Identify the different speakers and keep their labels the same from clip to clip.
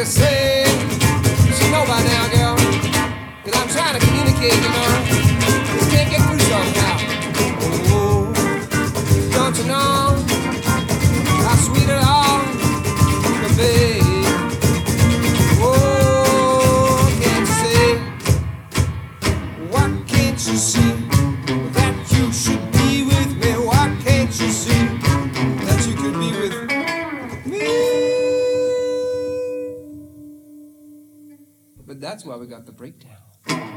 Speaker 1: should say. You know by now, girl. Cause I'm trying to communicate, you know. But that's why we got the breakdown.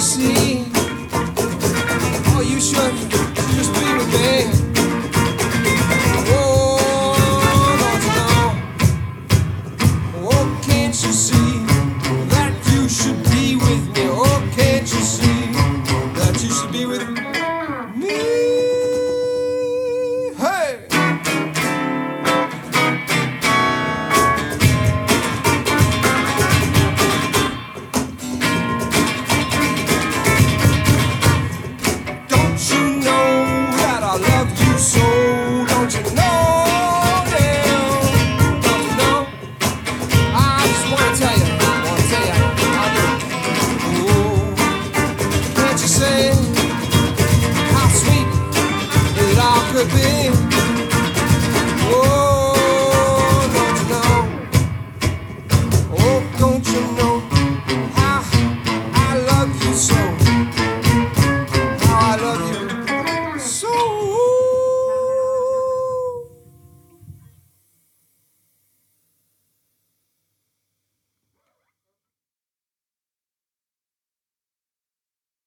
Speaker 1: see.